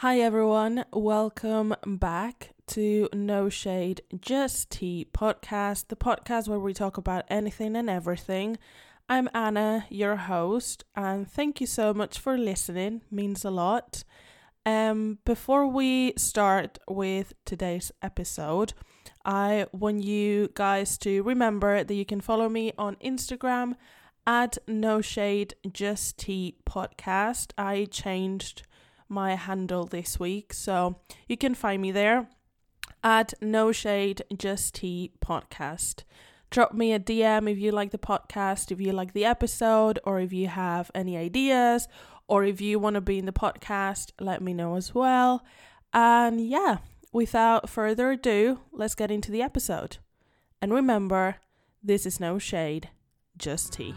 Hi everyone, welcome back to No Shade Just Tea podcast, the podcast where we talk about anything and everything. I'm Anna, your host, and thank you so much for listening. Means a lot. Um before we start with today's episode, I want you guys to remember that you can follow me on Instagram at No Shade Just Tea podcast. I changed my handle this week. So you can find me there at No Shade Just Tea Podcast. Drop me a DM if you like the podcast, if you like the episode, or if you have any ideas, or if you want to be in the podcast, let me know as well. And yeah, without further ado, let's get into the episode. And remember, this is no shade, just tea.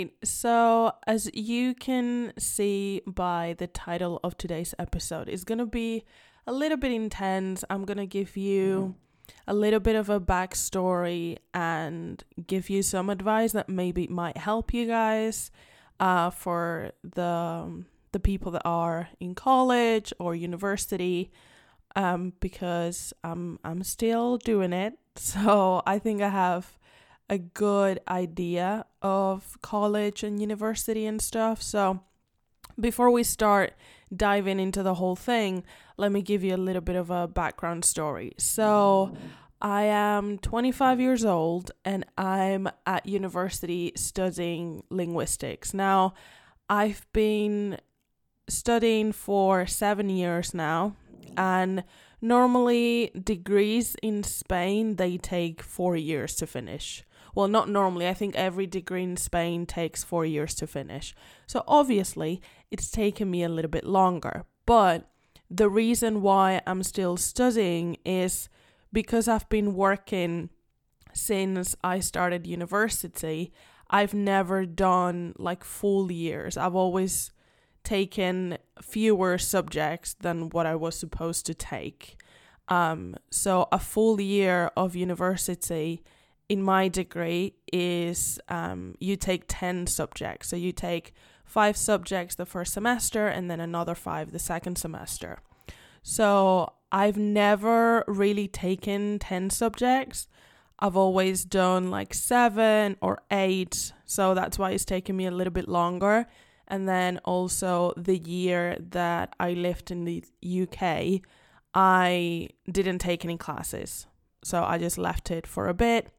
Right, so as you can see by the title of today's episode, it's gonna be a little bit intense. I'm gonna give you a little bit of a backstory and give you some advice that maybe might help you guys uh, for the the people that are in college or university um, because I'm I'm still doing it. So I think I have a good idea of college and university and stuff. So before we start diving into the whole thing, let me give you a little bit of a background story. So I am 25 years old and I'm at university studying linguistics. Now, I've been studying for seven years now, and normally degrees in Spain they take four years to finish. Well, not normally. I think every degree in Spain takes four years to finish. So obviously, it's taken me a little bit longer. But the reason why I'm still studying is because I've been working since I started university. I've never done like full years. I've always taken fewer subjects than what I was supposed to take. Um, so a full year of university in my degree is um, you take 10 subjects. So you take five subjects the first semester and then another five the second semester. So I've never really taken 10 subjects. I've always done like seven or eight. So that's why it's taken me a little bit longer. And then also the year that I lived in the UK, I didn't take any classes. So I just left it for a bit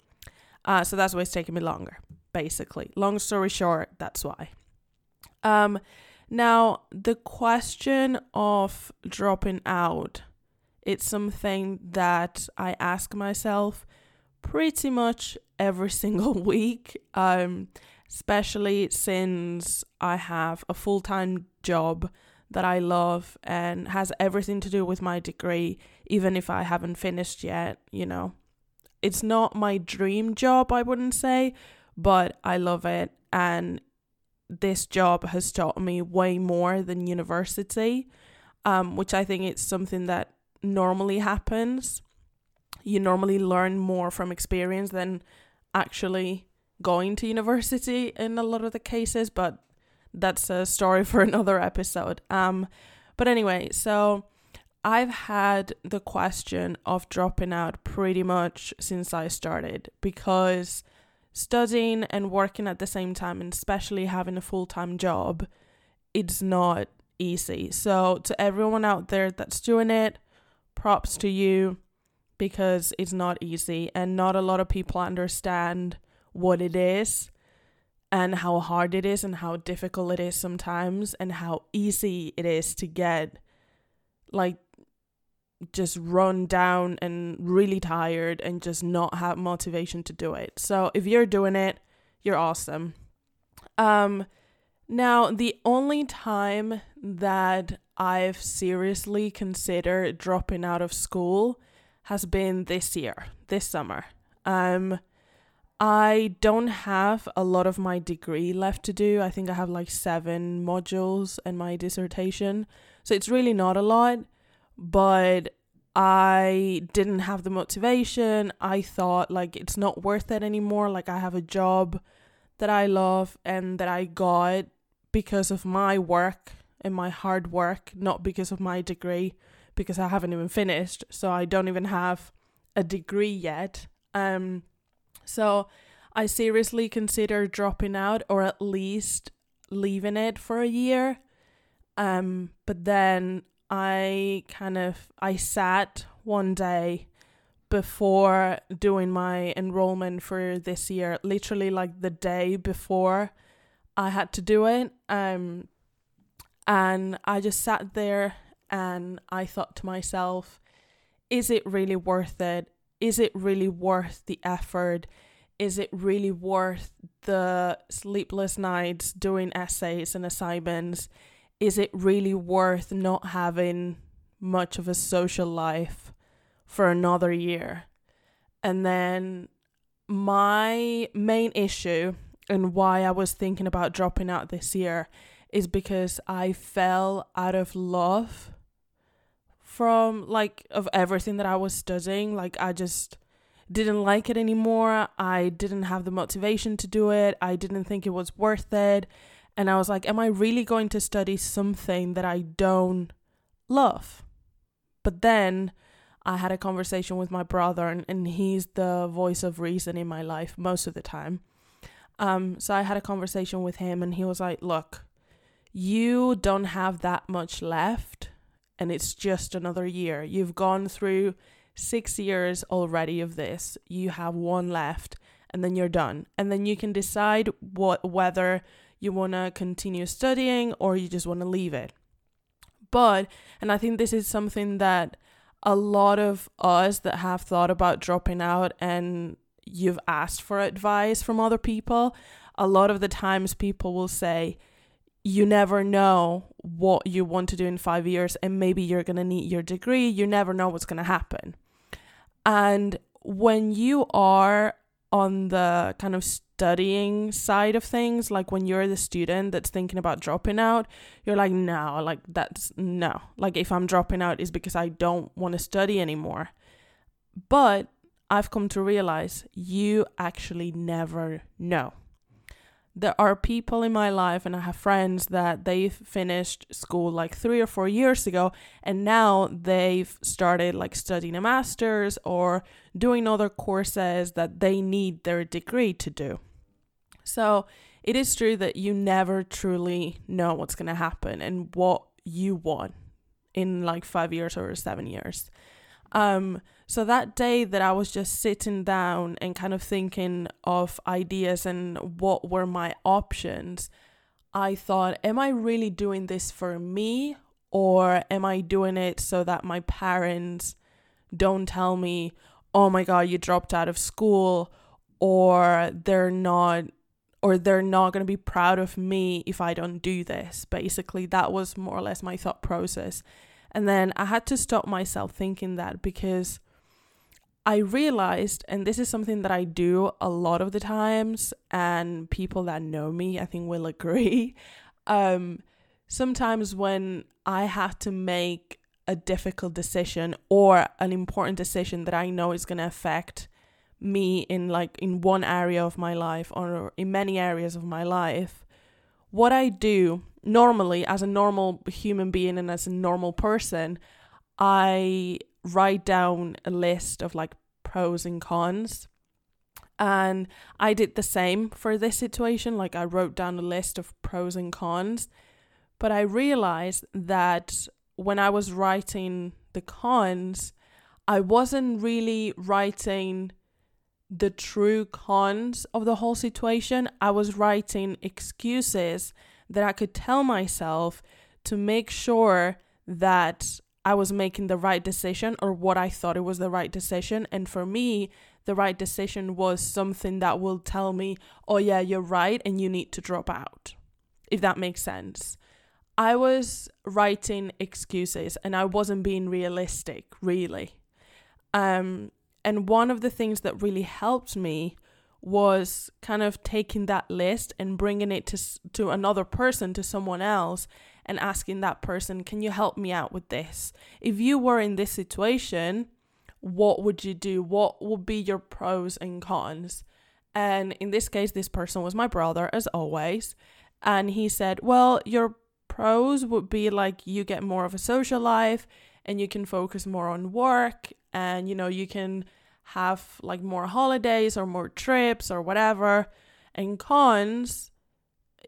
uh, so that's why it's taking me longer, basically. Long story short, that's why. Um, now, the question of dropping out, it's something that I ask myself pretty much every single week, um, especially since I have a full time job that I love and has everything to do with my degree, even if I haven't finished yet, you know it's not my dream job, I wouldn't say, but I love it. And this job has taught me way more than university, um, which I think it's something that normally happens. You normally learn more from experience than actually going to university in a lot of the cases, but that's a story for another episode. Um, but anyway, so I've had the question of dropping out pretty much since I started because studying and working at the same time, and especially having a full time job, it's not easy. So, to everyone out there that's doing it, props to you because it's not easy, and not a lot of people understand what it is and how hard it is, and how difficult it is sometimes, and how easy it is to get like just run down and really tired and just not have motivation to do it. So if you're doing it, you're awesome. Um now the only time that I've seriously considered dropping out of school has been this year, this summer. Um I don't have a lot of my degree left to do. I think I have like 7 modules in my dissertation. So it's really not a lot but I didn't have the motivation. I thought like it's not worth it anymore. Like I have a job that I love and that I got because of my work and my hard work, not because of my degree, because I haven't even finished. So I don't even have a degree yet. Um so I seriously consider dropping out or at least leaving it for a year. Um but then I kind of I sat one day before doing my enrollment for this year, literally like the day before I had to do it. Um and I just sat there and I thought to myself, is it really worth it? Is it really worth the effort? Is it really worth the sleepless nights doing essays and assignments? Is it really worth not having much of a social life for another year? And then my main issue and why I was thinking about dropping out this year is because I fell out of love from like of everything that I was studying. Like I just didn't like it anymore. I didn't have the motivation to do it. I didn't think it was worth it. And I was like, am I really going to study something that I don't love? But then I had a conversation with my brother, and, and he's the voice of reason in my life most of the time. Um, so I had a conversation with him, and he was like, look, you don't have that much left, and it's just another year. You've gone through six years already of this, you have one left, and then you're done. And then you can decide what whether you want to continue studying or you just want to leave it. But, and I think this is something that a lot of us that have thought about dropping out and you've asked for advice from other people, a lot of the times people will say, you never know what you want to do in five years, and maybe you're going to need your degree. You never know what's going to happen. And when you are on the kind of studying side of things like when you're the student that's thinking about dropping out you're like no like that's no. Like if i'm dropping out is because i don't want to study anymore. But i've come to realize you actually never know there are people in my life and I have friends that they've finished school like 3 or 4 years ago and now they've started like studying a masters or doing other courses that they need their degree to do. So, it is true that you never truly know what's going to happen and what you want in like 5 years or 7 years. Um, so that day that I was just sitting down and kind of thinking of ideas and what were my options, I thought, am I really doing this for me or am I doing it so that my parents don't tell me, oh my God, you dropped out of school or they're not or they're not going to be proud of me if I don't do this. Basically, that was more or less my thought process. And then I had to stop myself thinking that because I realized, and this is something that I do a lot of the times, and people that know me, I think, will agree. Um, sometimes when I have to make a difficult decision or an important decision that I know is going to affect me in like in one area of my life or in many areas of my life, what I do normally as a normal human being and as a normal person, I write down a list of like pros and cons. And I did the same for this situation. Like I wrote down a list of pros and cons. But I realized that when I was writing the cons, I wasn't really writing the true cons of the whole situation. I was writing excuses that I could tell myself to make sure that I was making the right decision or what I thought it was the right decision. And for me, the right decision was something that will tell me, oh, yeah, you're right, and you need to drop out, if that makes sense. I was writing excuses and I wasn't being realistic, really. Um, and one of the things that really helped me was kind of taking that list and bringing it to to another person to someone else and asking that person, Can you help me out with this? If you were in this situation, what would you do? What would be your pros and cons? And in this case, this person was my brother, as always. And he said, Well, your pros would be like you get more of a social life and you can focus more on work and, you know, you can have like more holidays or more trips or whatever. And cons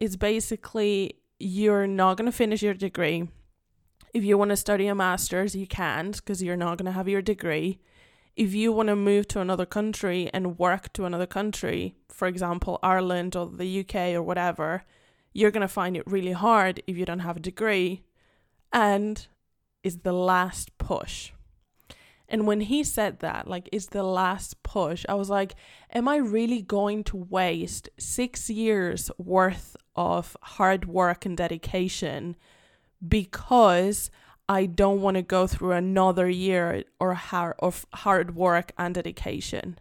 is basically you're not going to finish your degree. If you want to study a master's, you can't because you're not going to have your degree. If you want to move to another country and work to another country, for example, Ireland or the UK or whatever, you're going to find it really hard if you don't have a degree. And is the last push. And when he said that, like, is the last push, I was like, am I really going to waste six years worth of hard work and dedication because I don't want to go through another year or hard of hard work and dedication?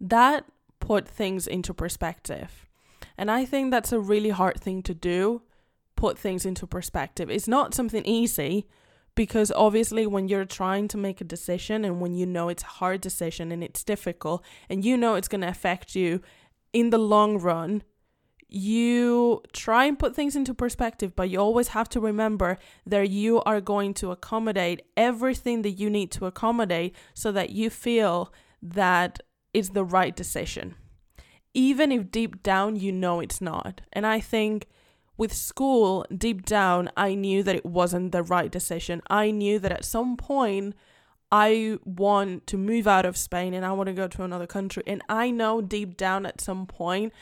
That put things into perspective. And I think that's a really hard thing to do, put things into perspective. It's not something easy because obviously when you're trying to make a decision and when you know it's a hard decision and it's difficult and you know it's going to affect you in the long run you try and put things into perspective but you always have to remember that you are going to accommodate everything that you need to accommodate so that you feel that it's the right decision even if deep down you know it's not and i think with school, deep down, I knew that it wasn't the right decision. I knew that at some point, I want to move out of Spain and I want to go to another country. And I know deep down at some point,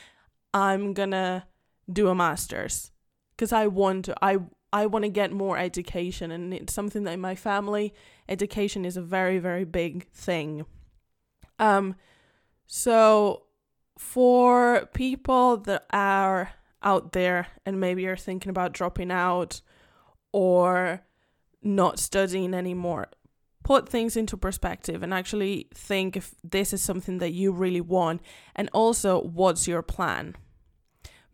I'm gonna do a master's because I want to. I I want to get more education, and it's something that in my family, education is a very very big thing. Um, so for people that are out there and maybe you're thinking about dropping out or not studying anymore, put things into perspective and actually think if this is something that you really want and also what's your plan.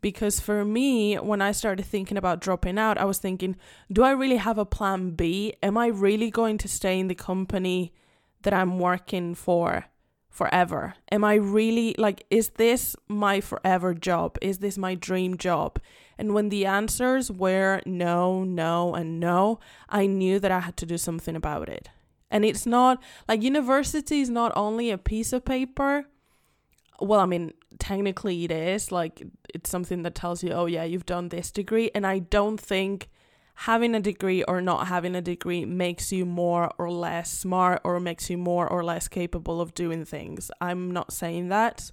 Because for me, when I started thinking about dropping out, I was thinking, do I really have a plan B? Am I really going to stay in the company that I'm working for? forever? Am I really like, is this my forever job? Is this my dream job? And when the answers were no, no, and no, I knew that I had to do something about it. And it's not like university is not only a piece of paper. Well, I mean, technically it is. Like, it's something that tells you, oh, yeah, you've done this degree. And I don't think having a degree or not having a degree makes you more or less smart or makes you more or less capable of doing things. I'm not saying that,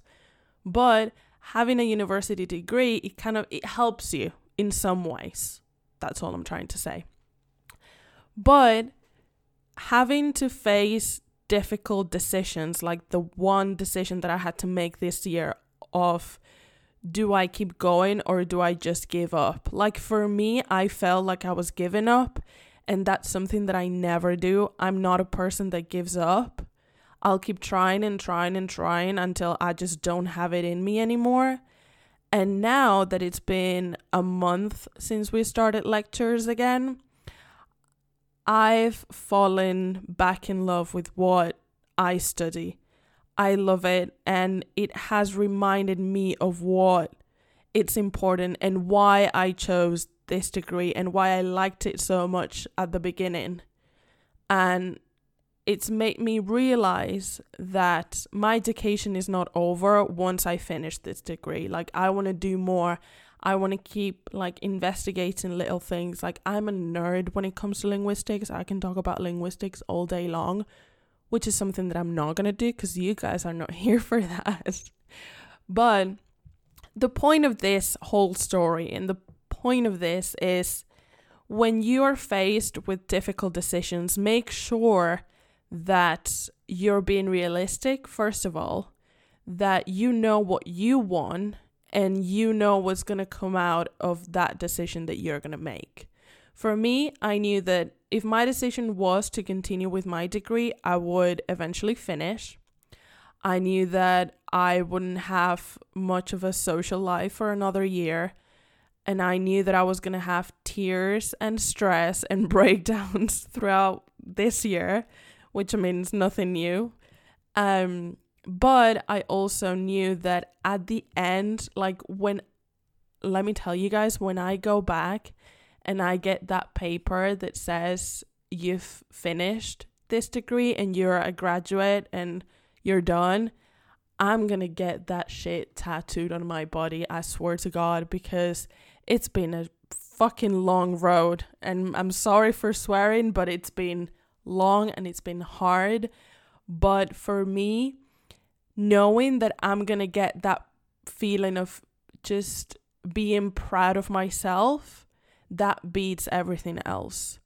but having a university degree, it kind of it helps you in some ways. That's all I'm trying to say. But having to face difficult decisions like the one decision that I had to make this year of do I keep going or do I just give up? Like for me, I felt like I was giving up, and that's something that I never do. I'm not a person that gives up. I'll keep trying and trying and trying until I just don't have it in me anymore. And now that it's been a month since we started lectures again, I've fallen back in love with what I study. I love it and it has reminded me of what it's important and why I chose this degree and why I liked it so much at the beginning. And it's made me realize that my education is not over once I finish this degree. Like I want to do more. I want to keep like investigating little things. Like I'm a nerd when it comes to linguistics. I can talk about linguistics all day long which is something that I'm not going to do because you guys are not here for that. But the point of this whole story and the point of this is when you are faced with difficult decisions, make sure that you're being realistic, first of all, that you know what you want and you know what's going to come out of that decision that you're going to make. For me, I knew that if my decision was to continue with my degree, I would eventually finish. I knew that I wouldn't have much of a social life for another year. and I knew that I was going to have tears and stress and breakdowns throughout this year, which means nothing new. Um, but I also knew that at the end, like when, let me tell you guys, when I go back and I get that paper that says you've finished this degree and you're a graduate and you're done, I'm gonna get that shit tattooed on my body. I swear to God, because it's been a fucking long road. And I'm sorry for swearing, but it's been long and it's been hard. But for me, knowing that I'm gonna get that feeling of just being proud of myself, that beats everything else.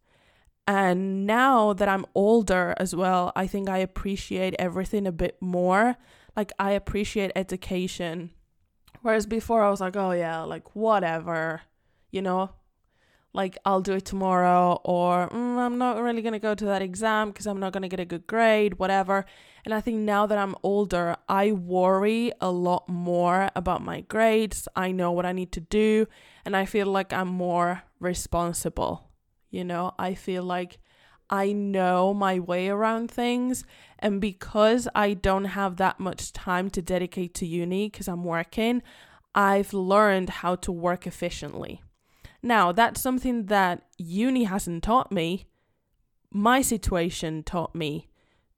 And now that I'm older as well, I think I appreciate everything a bit more. Like, I appreciate education. Whereas before, I was like, oh, yeah, like, whatever, you know, like, I'll do it tomorrow, or mm, I'm not really going to go to that exam because I'm not going to get a good grade, whatever. And I think now that I'm older, I worry a lot more about my grades. I know what I need to do, and I feel like I'm more responsible you know, I feel like I know my way around things. And because I don't have that much time to dedicate to uni because I'm working, I've learned how to work efficiently. Now, that's something that uni hasn't taught me. My situation taught me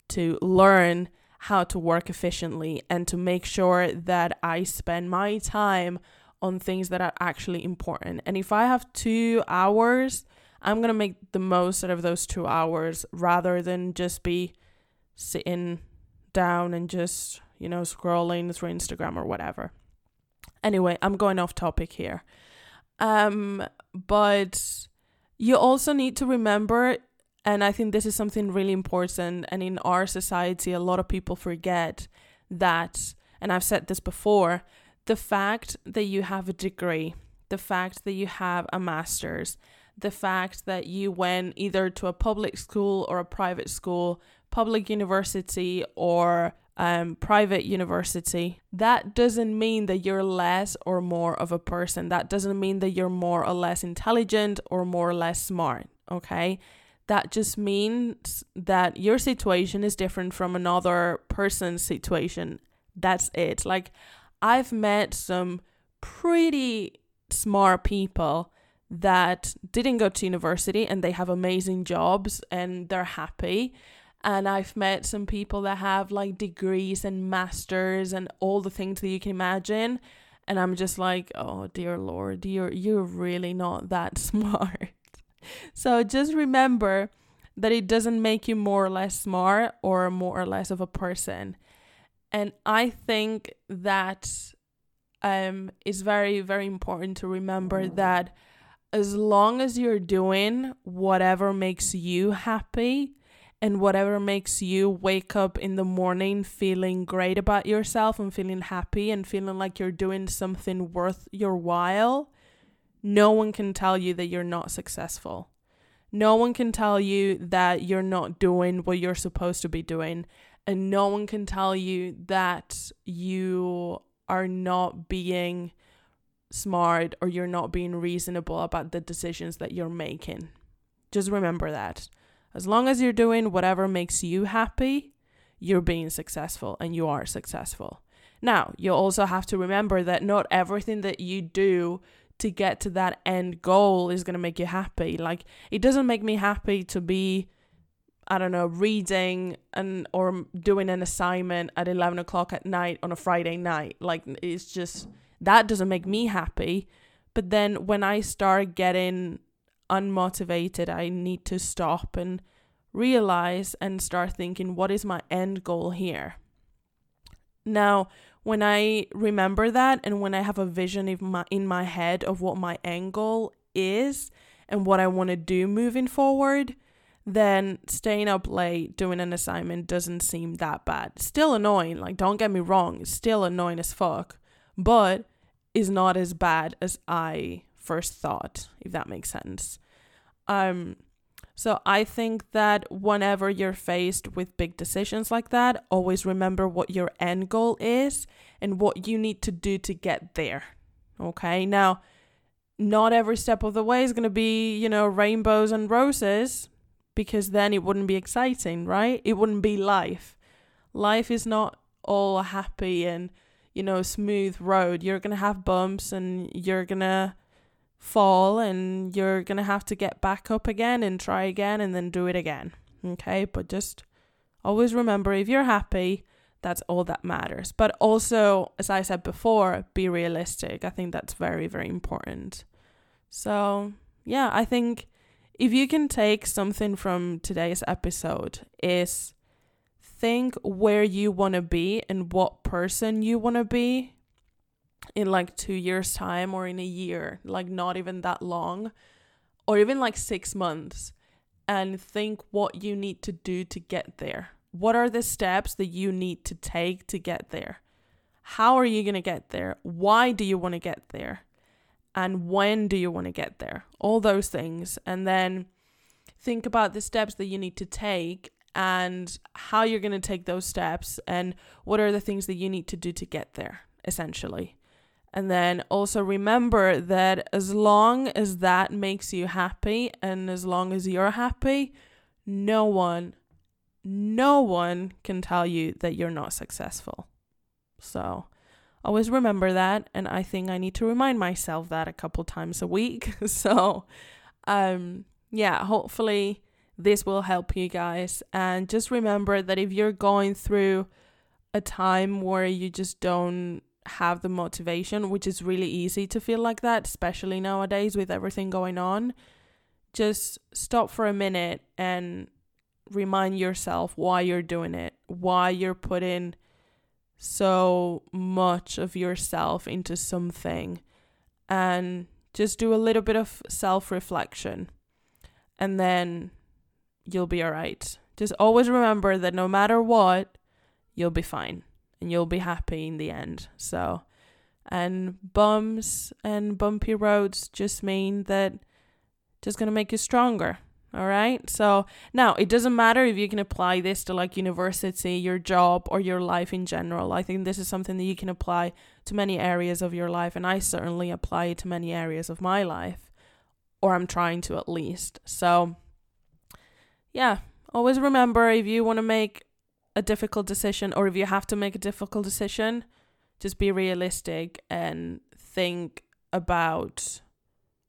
to learn how to work efficiently and to make sure that I spend my time on things that are actually important. And if I have two hours I'm going to make the most out of those two hours rather than just be sitting down and just, you know, scrolling through Instagram or whatever. Anyway, I'm going off topic here. Um, but you also need to remember, and I think this is something really important, and in our society, a lot of people forget that, and I've said this before, the fact that you have a degree, the fact that you have a master's, the fact that you went either to a public school or a private school, public university or um, private university, that doesn't mean that you're less or more of a person. That doesn't mean that you're more or less intelligent or more or less smart. Okay. That just means that your situation is different from another person's situation. That's it. Like, I've met some pretty smart people that didn't go to university and they have amazing jobs and they're happy. And I've met some people that have like degrees and masters and all the things that you can imagine. And I'm just like, oh dear Lord, you're you're really not that smart. so just remember that it doesn't make you more or less smart or more or less of a person. And I think that um is very, very important to remember that as long as you're doing whatever makes you happy and whatever makes you wake up in the morning feeling great about yourself and feeling happy and feeling like you're doing something worth your while, no one can tell you that you're not successful. No one can tell you that you're not doing what you're supposed to be doing. And no one can tell you that you are not being smart or you're not being reasonable about the decisions that you're making. Just remember that. As long as you're doing whatever makes you happy, you're being successful and you are successful. Now, you also have to remember that not everything that you do to get to that end goal is going to make you happy. Like, it doesn't make me happy to be, I don't know, reading and or doing an assignment at 11 o'clock at night on a Friday night. Like, it's just that doesn't make me happy. But then when I start getting unmotivated, I need to stop and realize and start thinking, what is my end goal here? Now, when I remember that and when I have a vision in my, in my head of what my end goal is and what I want to do moving forward, then staying up late doing an assignment doesn't seem that bad. Still annoying, like, don't get me wrong, it's still annoying as fuck but is not as bad as I first thought, if that makes sense. Um, so I think that whenever you're faced with big decisions like that, always remember what your end goal is and what you need to do to get there. Okay. Now, not every step of the way is going to be, you know, rainbows and roses because then it wouldn't be exciting, right? It wouldn't be life. Life is not all happy and, you know, smooth road. You're going to have bumps and you're going to fall and you're going to have to get back up again and try again and then do it again. Okay? But just always remember if you're happy, that's all that matters. But also, as I said before, be realistic. I think that's very, very important. So, yeah, I think if you can take something from today's episode is think where you want to be and what person you want to be in like 2 years time or in a year, like not even that long or even like 6 months and think what you need to do to get there what are the steps that you need to take to get there? How are you going to get there? Why do you want to get there? And when do you want to get there? All those things. And then think about the steps that you need to take and how you're going to take those steps and what are the things that you need to do to get there, essentially. And then also remember that as long as that makes you happy and as long as you're happy, no one no one can tell you that you're not successful. So always remember that. And I think I need to remind myself that a couple times a week. so, um, yeah, hopefully this will help you guys. And just remember that if you're going through a time where you just don't have the motivation, which is really easy to feel like that, especially nowadays with everything going on, just stop for a minute and remind yourself why you're doing it, why you're putting so much of yourself into something, and just do a little bit of self reflection, and then you'll be all right. Just always remember that no matter what, you'll be fine and you'll be happy in the end. So, and bumps and bumpy roads just mean that just going to make you stronger all right. So now it doesn't matter if you can apply this to like university, your job, or your life in general. I think this is something that you can apply to many areas of your life. And I certainly apply it to many areas of my life, or I'm trying to at least. So, yeah, always remember if you want to make a difficult decision or if you have to make a difficult decision, just be realistic and think about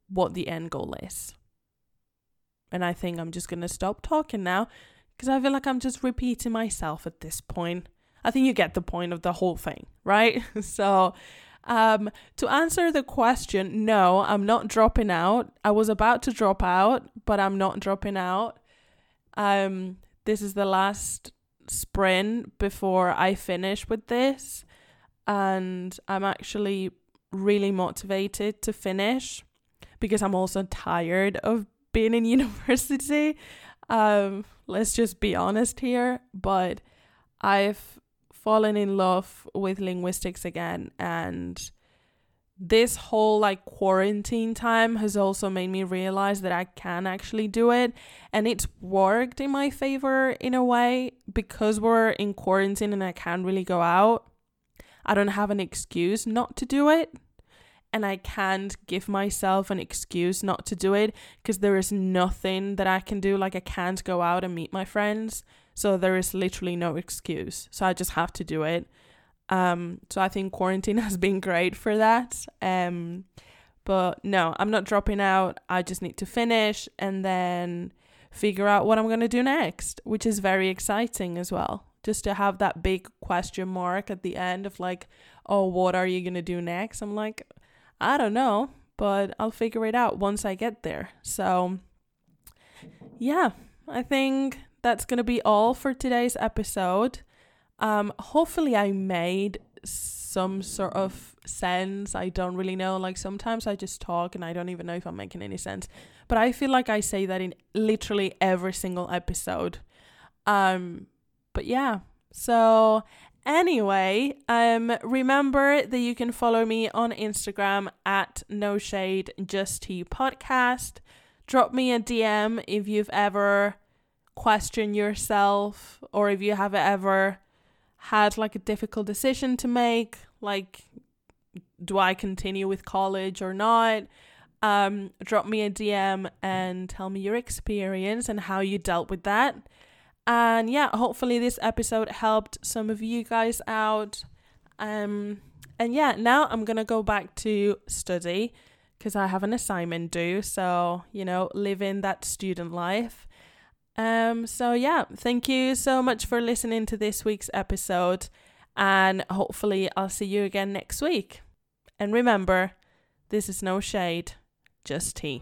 what the end goal is. And I think I'm just going to stop talking now because I feel like I'm just repeating myself at this point. I think you get the point of the whole thing, right? so, um, to answer the question, no, I'm not dropping out. I was about to drop out, but I'm not dropping out. Um, this is the last sprint before I finish with this, and I'm actually really motivated to finish because I'm also tired of being in university. Um, let's just be honest here, but I've fallen in love with linguistics again and this whole like quarantine time has also made me realize that I can actually do it and it's worked in my favor in a way because we're in quarantine and I can't really go out. I don't have an excuse not to do it and I can't give myself an excuse not to do it because there is nothing that I can do. Like, I can't go out and meet my friends. So, there is literally no excuse. So, I just have to do it. Um, so, I think quarantine has been great for that. Um, but no, I'm not dropping out. I just need to finish and then figure out what I'm going to do next, which is very exciting as well. Just to have that big question mark at the end of like, oh, what are you going to do next? I'm like, I don't know, but I'll figure it out once I get there. So, yeah, I think that's going to be all for today's episode. Um, hopefully, I made some sort of sense. I don't really know. Like, sometimes I just talk and I don't even know if I'm making any sense. But I feel like I say that in literally every single episode. Um, but yeah, so Anyway, um, remember that you can follow me on Instagram at no shade just tea podcast. Drop me a DM if you've ever questioned yourself or if you have ever had like a difficult decision to make, like do I continue with college or not? um, drop me a DM and tell me your experience and how you dealt with that. And yeah, hopefully this episode helped some of you guys out. Um, and yeah, now I'm gonna go back to study because I have an assignment due. So you know, living that student life. Um, so yeah, thank you so much for listening to this week's episode, and hopefully I'll see you again next week. And remember, this is no shade, just tea.